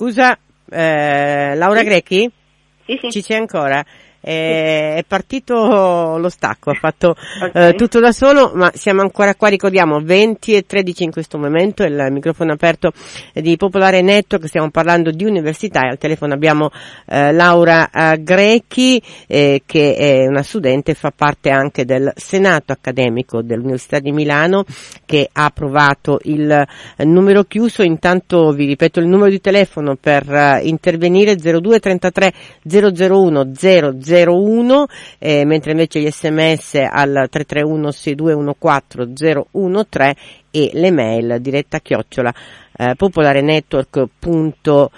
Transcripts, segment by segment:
Scusa, eh, Laura Sì. Grechi? Sì, sì. Ci sei ancora? Eh, È partito lo stacco, ha fatto Ok. eh, tutto da solo, ma siamo ancora qua, ricordiamo 20 e 13 in questo momento, il microfono aperto di Popolare Network, stiamo parlando di università e al telefono abbiamo eh, Laura eh, Grechi eh, che è una studente, fa parte anche del Senato accademico dell'Università di Milano che ha approvato il eh, numero chiuso, intanto vi ripeto il numero di telefono per intervenire 0233 001 001 eh, mentre invece gli sms al 331 6214 013 e le mail diretta chiocciola eh, popolarenetwork.it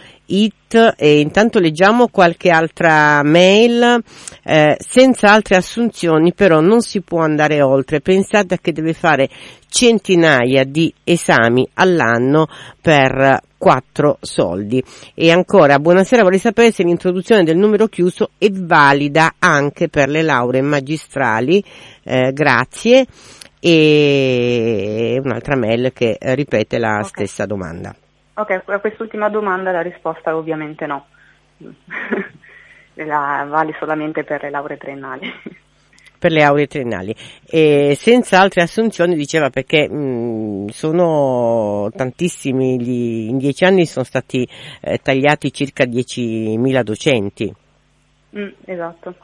e intanto leggiamo qualche altra mail eh, senza altre assunzioni però non si può andare oltre pensate che deve fare centinaia di esami all'anno per quattro soldi. E ancora, buonasera, vorrei sapere se l'introduzione del numero chiuso è valida anche per le lauree magistrali. Eh, grazie. E un'altra mail che eh, ripete la Ok. stessa domanda. Ok, a quest'ultima domanda la risposta è ovviamente no. La- vale solamente per le lauree triennali. per le auree triennali e senza altre assunzioni diceva perché mh, sono tantissimi gli, in dieci anni sono stati eh, tagliati circa 10.000 docenti Mm, esatto.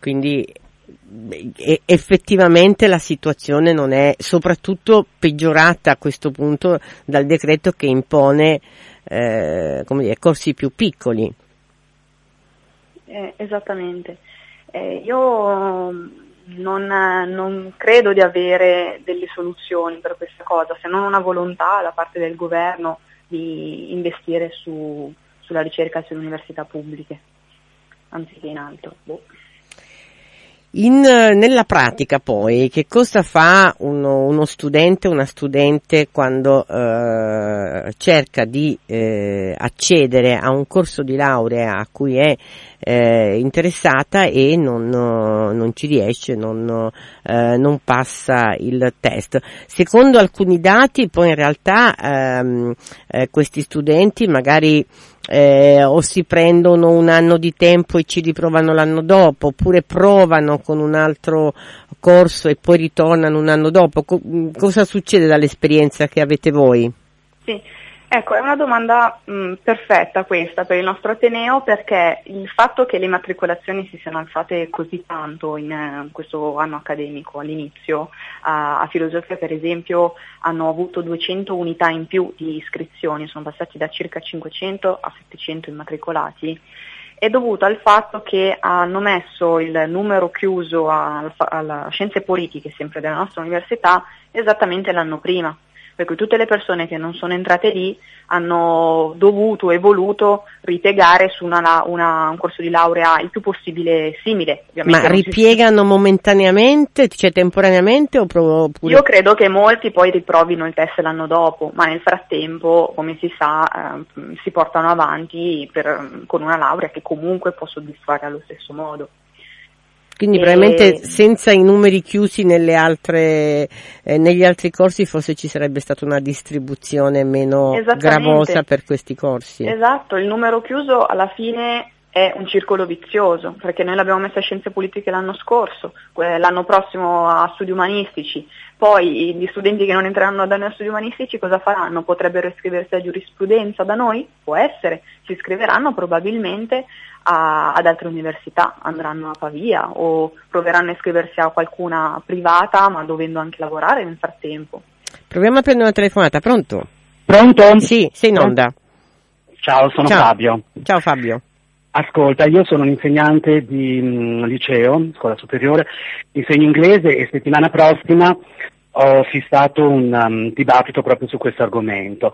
quindi effettivamente la situazione non è soprattutto peggiorata a questo punto dal decreto che impone eh, dire, corsi più piccoli. Eh, esattamente. Eh, io mm, non, non credo di avere delle soluzioni per questa cosa, se non una volontà da parte del governo di investire su- sulla ricerca sulle università pubbliche, anziché in alto. Boh. In, nella pratica poi, che cosa fa uno, uno studente, una studente quando eh, cerca di eh, accedere a un corso di laurea a cui è eh, interessata e non, non ci riesce, non, eh, non passa il test. Secondo alcuni dati poi in realtà ehm, eh, questi studenti magari eh, o si prendono un anno di tempo e ci riprovano l'anno dopo, oppure provano con un altro corso e poi ritornano un anno dopo. Co- cosa succede dall'esperienza che avete voi? Sì, ecco, è una domanda mh, perfetta questa per il nostro Ateneo perché il fatto che le matricolazioni si siano alzate così tanto in eh, questo anno accademico all'inizio, a, a filosofia per esempio hanno avuto 200 unità in più di iscrizioni, sono passati da circa 500 a 700 immatricolati, è dovuto al fatto che hanno messo il numero chiuso al- alla scienze politiche, sempre della nostra università, esattamente l'anno prima. Per cui tutte le persone che non sono entrate lì hanno dovuto e voluto ripiegare su una una- un corso di laurea il più possibile simile. Ma non si- ripiegano momentaneamente, cioè temporaneamente oppure... Io credo che molti poi riprovino il test l'anno dopo, ma nel frattempo, come si sa, eh, si portano avanti per- con una laurea che comunque può soddisfare allo stesso modo. Quindi probabilmente senza i numeri chiusi nelle altre, eh, negli altri corsi forse ci sarebbe stata una distribuzione meno gravosa per questi corsi. Esatto, il numero chiuso alla fine è un circolo vizioso, perché noi l'abbiamo messo a scienze politiche l'anno scorso, l'anno prossimo a studi umanistici, poi gli studenti che non entreranno da noi a studi umanistici cosa faranno? Potrebbero iscriversi a giurisprudenza da noi? Può essere, si iscriveranno probabilmente a- ad altre università, andranno a Pavia o proveranno a iscriversi a qualcuna privata ma dovendo anche lavorare nel frattempo. Proviamo a prendere una telefonata, pronto? Pronto? Sì, sei in onda. Ciao, sono Ciao. Fabio. Ciao Fabio. Ascolta, io sono un insegnante di mm, liceo, scuola superiore, insegno inglese e settimana prossima ho fissato un um, dibattito proprio su questo argomento.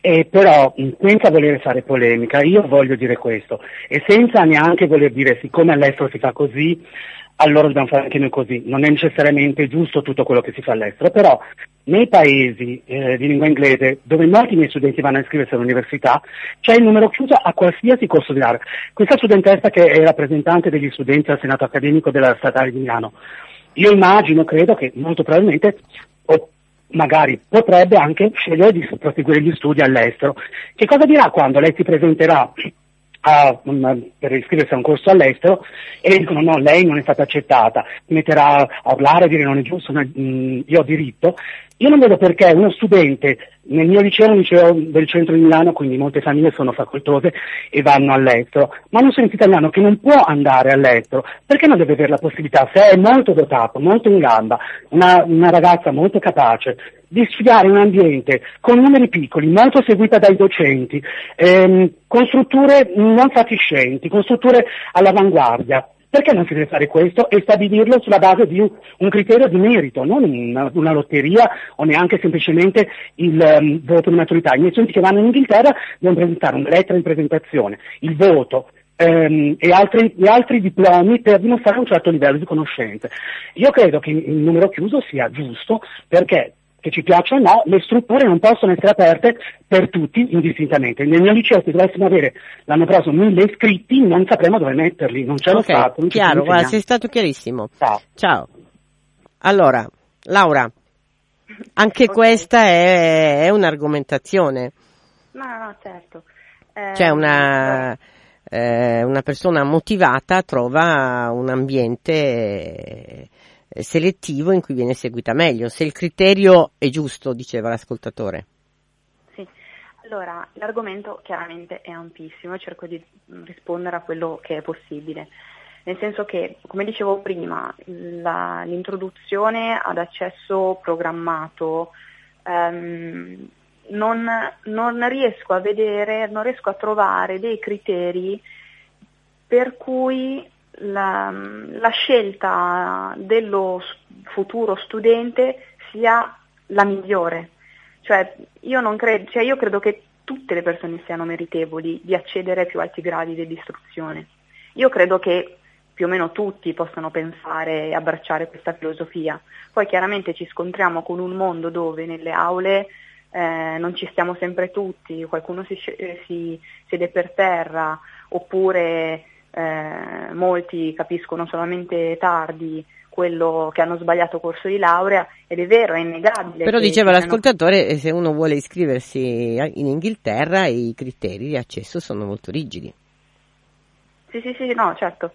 E però, mh, senza voler fare polemica, io voglio dire questo, e senza neanche voler dire siccome all'estero si fa così, allora dobbiamo fare anche noi così. Non è necessariamente giusto tutto quello che si fa all'estero, però nei paesi eh, di lingua inglese dove molti miei studenti vanno a iscriversi all'università c'è il numero chiuso a qualsiasi corso di laurea. Questa studentessa che è rappresentante degli studenti al Senato accademico della Statale di Milano, io immagino, credo che molto probabilmente o magari potrebbe anche scegliere di proseguire gli studi all'estero. Che cosa dirà quando lei si presenterà a, um, per iscriversi a un corso all'estero e dicono no, lei non è stata accettata, metterà a urlare, a dire non è giusto, no, mh, io ho diritto. Io non vedo perché uno studente, nel mio liceo è un liceo del centro di Milano, quindi molte famiglie sono facoltose e vanno all'estero, ma uno studente italiano che non può andare all'estero, perché non deve avere la possibilità, se è molto dotato, molto in gamba, una, una ragazza molto capace, di studiare in un ambiente con numeri piccoli, molto seguita dai docenti, ehm, con strutture non fatiscenti, con strutture all'avanguardia. Perché non si deve fare questo e stabilirlo sulla base di un, un criterio di merito, non una, una, lotteria o neanche semplicemente il um, voto di maturità. I miei studenti che vanno in Inghilterra devono presentare una lettera di presentazione, il voto, ehm, e, altri, e, altri, diplomi per dimostrare un certo livello di conoscenze. Io credo che il numero chiuso sia giusto perché che ci piaccia o no, le strutture non possono essere aperte per tutti indistintamente. Nel mio liceo se dovessimo avere l'anno prossimo mille iscritti non sapremo dove metterli, non c'è okay, lo Stato. chiaro, guarda, sei stato chiarissimo. Ciao. Ciao. Allora, Laura, anche okay. questa è, è, un'argomentazione. No, no, certo. Eh, cioè una, eh, una persona motivata trova un ambiente eh, selettivo in cui viene seguita meglio, se il criterio è giusto, diceva l'ascoltatore. Sì, allora l'argomento chiaramente è ampissimo, cerco di rispondere a quello che è possibile. Nel senso che, come dicevo prima, la, l'introduzione ad accesso programmato ehm, non, non riesco a vedere, non riesco a trovare dei criteri per cui la, la scelta dello futuro studente sia la migliore. Cioè io, credo, cioè io credo che tutte le persone siano meritevoli di accedere ai più alti gradi dell'istruzione. Io credo che più o meno tutti possano pensare e abbracciare questa filosofia. Poi chiaramente ci scontriamo con un mondo dove nelle aule eh, non ci stiamo sempre tutti, qualcuno si, si siede per terra oppure eh, molti capiscono solamente tardi quello che hanno sbagliato corso di laurea ed è vero, è innegabile. Però diceva l'ascoltatore, hanno... se uno vuole iscriversi in Inghilterra i criteri di accesso sono molto rigidi. Sì, sì, sì, no, certo.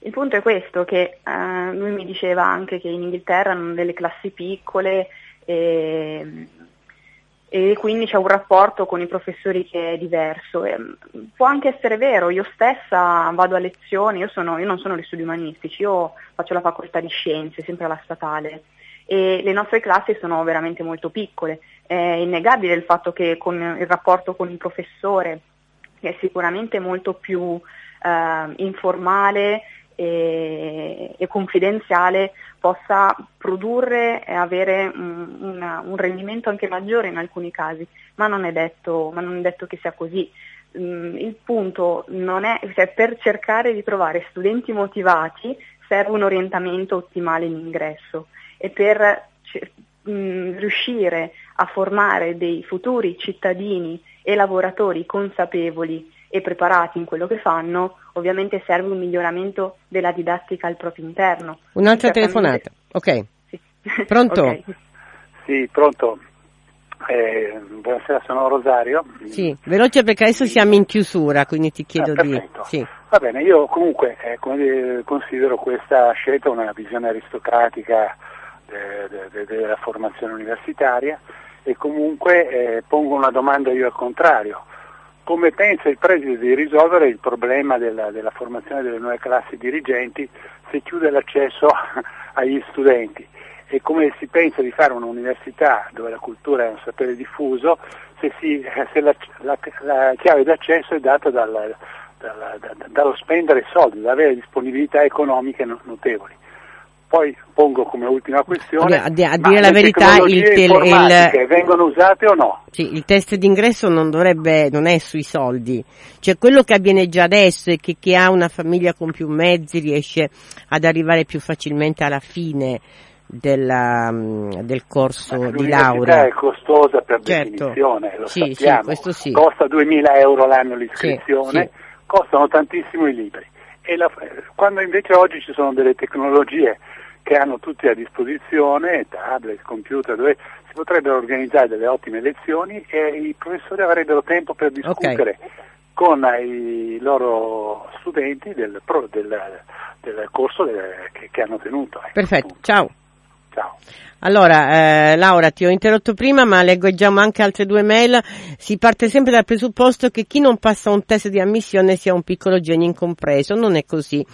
Il punto è questo, che eh, lui mi diceva anche che in Inghilterra hanno delle classi piccole e e quindi c'è un rapporto con i professori che è diverso. E mm, può anche essere vero, io stessa vado a lezioni, io, sono, io non sono di studi umanistici, io faccio la facoltà di scienze, sempre alla statale, e le nostre classi sono veramente molto piccole. È innegabile il fatto che con il rapporto con il professore, che è sicuramente molto più eh, informale e, e confidenziale, possa produrre e avere un, una, un, rendimento anche maggiore in alcuni casi, ma non è detto, non è detto che sia così. Mm, il punto non è, cioè per cercare di trovare studenti motivati serve un orientamento ottimale in ingresso e per mm, riuscire a formare dei futuri cittadini e lavoratori consapevoli e preparati in quello che fanno, ovviamente serve un miglioramento della didattica al proprio interno. Un'altra telefonata, ok. Sì. Pronto? okay. Sì, pronto. Eh, buonasera, sono Rosario. Sì, veloce perché adesso siamo in chiusura, quindi ti chiedo ah, di... Sì. Va bene, io comunque eh, considero questa scelta una visione aristocratica de, de, de, della formazione universitaria e comunque eh, pongo una domanda io al contrario come pensa il preside di risolvere il problema della, della, formazione delle nuove classi dirigenti se chiude l'accesso agli studenti e come si pensa di fare un'università dove la cultura è un sapere diffuso se, si, se la, la, la, chiave d'accesso è data dal, dal, dal, dallo spendere soldi, da avere disponibilità economiche notevoli. Poi pongo come ultima questione, a, a dire la verità, il, il, vengono usate o no? Sì, il test d'ingresso non dovrebbe, non è sui soldi, cioè quello che avviene già adesso è che chi ha una famiglia con più mezzi riesce ad arrivare più facilmente alla fine della, del corso di laurea. è costosa per certo. definizione, lo sì, sappiamo, sì, sì. costa 2000 euro l'anno l'iscrizione, costano tantissimo i libri. La, quando invece oggi ci sono delle tecnologie che hanno tutti a disposizione, tablet, computer, dove si potrebbero organizzare delle ottime lezioni e i professori avrebbero tempo per discutere okay. con i loro studenti del, del, del corso del, che, che, hanno tenuto. Ecco, Perfetto, ciao. Ciao. Allora, eh, Laura, ti ho interrotto prima, ma leggiamo anche altre due mail. Si parte sempre dal presupposto che chi non passa un test di ammissione sia un piccolo genio incompreso. Non è così.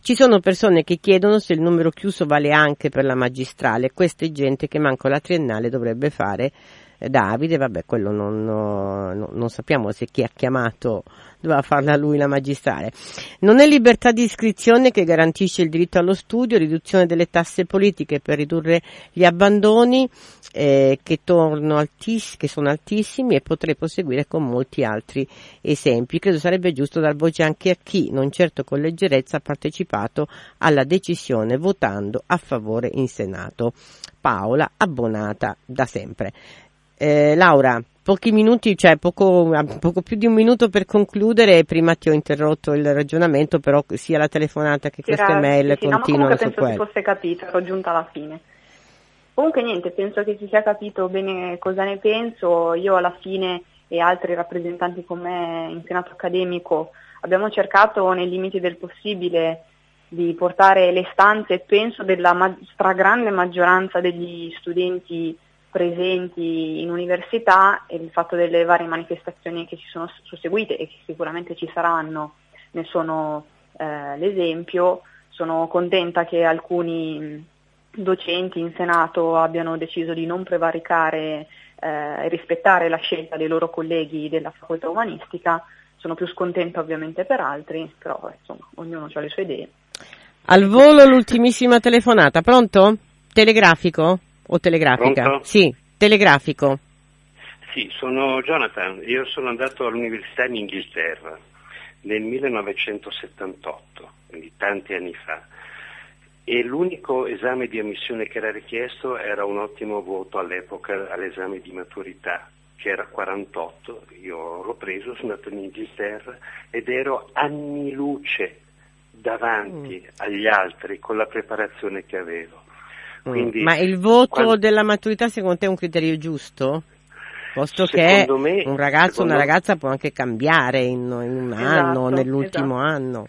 Ci sono persone che chiedono se il numero chiuso vale anche per la magistrale. Questa è gente che manco la triennale dovrebbe fare. Eh, Davide, vabbè, quello non, no, non sappiamo se chi ha chiamato doveva farla lui la magistrale. Non è libertà di iscrizione che garantisce il diritto allo studio, riduzione delle tasse politiche per ridurre gli abbandoni eh, che, altiss- che, sono altissimi e potrei proseguire con molti altri esempi. Credo sarebbe giusto dar voce anche a chi, non certo con leggerezza, ha partecipato alla decisione votando a favore in Senato. Paola, abbonata da sempre. Eh, Laura, pochi minuti, cioè poco, poco, più di un minuto per concludere, prima ti ho interrotto il ragionamento, però sia la telefonata che queste mail sì, continuano no, su quello. penso si fosse capito, ero giunta alla fine. Comunque niente, penso che si sia capito bene cosa ne penso, io alla fine e altri rappresentanti con me in Senato accademico abbiamo cercato nei limiti del possibile di portare le stanze, penso, della ma- stragrande maggioranza degli studenti presenti in università e il fatto delle varie manifestazioni che ci sono susseguite e che sicuramente ci saranno ne sono eh, l'esempio. Sono contenta che alcuni docenti in Senato abbiano deciso di non prevaricare eh, e rispettare la scelta dei loro colleghi della facoltà umanistica. Sono più scontenta ovviamente per altri, però insomma ognuno ha le sue idee. Al volo l'ultimissima telefonata, pronto? Telegrafico? O telegrafica? Pronto? Sì, telegrafico. Sì, sono Jonathan, io sono andato all'università in Inghilterra nel 1978, quindi tanti anni fa, e l'unico esame di ammissione che era richiesto era un ottimo voto all'epoca all'esame di maturità, che era 48, io l'ho preso, sono andato in Inghilterra ed ero anni luce davanti mm. agli altri con la preparazione che avevo. Quindi, Ma il voto quando... della maturità secondo te è un criterio giusto? Posto secondo che me, un ragazzo o una ragazza può anche cambiare in, in un esatto, anno, nell'ultimo esatto. anno.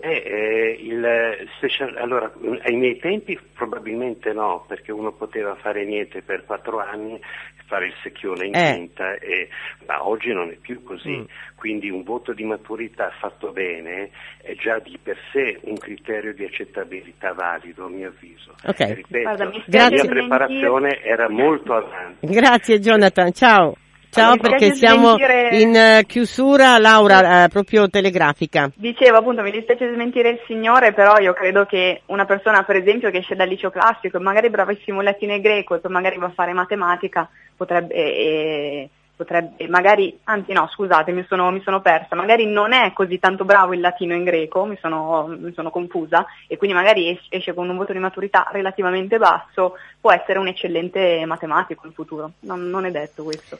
Eh, eh, il special, allora, ai miei tempi probabilmente no, perché uno poteva fare niente per quattro anni, fare il secchione in eh. quinta, e, ma oggi non è più così. Mm. Quindi un voto di maturità fatto bene è già di per sé un criterio di accettabilità valido, a mio avviso. Okay. Ripeto, Guarda, la mia preparazione era molto avanti. Grazie Jonathan, ciao. Ciao perché siamo smentire... in uh, chiusura, Laura, uh, proprio telegrafica. Dicevo appunto, mi dispiace smentire il signore, però io credo che una persona per esempio che esce dal liceo classico e magari bravissimo in latino e greco e poi magari va a fare matematica, potrebbe, eh, potrebbe magari, anzi no scusate mi sono, mi sono, persa, magari non è così tanto bravo in latino e in greco, mi sono, mi sono confusa e quindi magari esce con un voto di maturità relativamente basso, può essere un eccellente matematico in futuro, non, non è detto questo.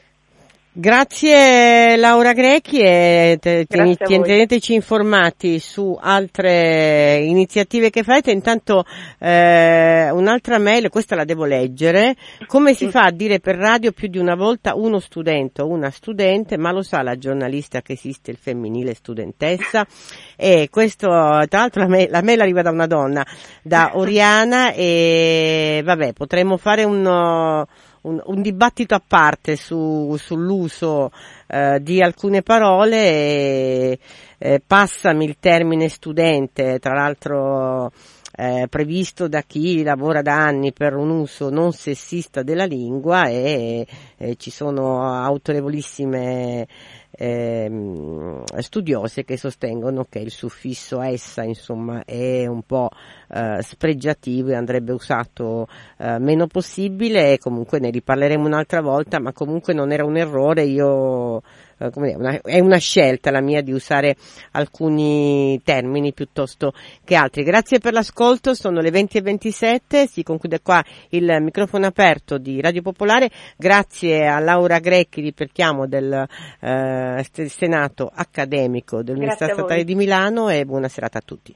Grazie Laura Grechi e teneteci informati su altre iniziative che fate. Intanto eh, un'altra mail, questa la devo leggere. Come si fa a dire per radio più di una volta uno studente o una studente, ma lo sa la giornalista che esiste il femminile studentessa? E questo, tra l'altro la mail, la mail arriva da una donna, da Oriana e vabbè, potremmo fare un un, un dibattito a parte su, sull'uso eh, di alcune parole e eh, passami il termine studente, tra l'altro eh, previsto da chi lavora da anni per un uso non sessista della lingua e ci sono autorevolissime eh, studiose che sostengono che il suffisso essa insomma è un po' eh, spregiativo e andrebbe usato eh, meno possibile. E comunque ne riparleremo un'altra volta ma comunque non era un errore. Io eh, una, è una scelta la mia di usare alcuni termini piuttosto che altri. Grazie per l'ascolto, sono le 20 e 27, si conclude qua il microfono aperto di Radio Popolare, grazie a Laura Grecchi, ripetiamo, del eh, Senato accademico dell'Università Statale di Milano e buona serata a tutti.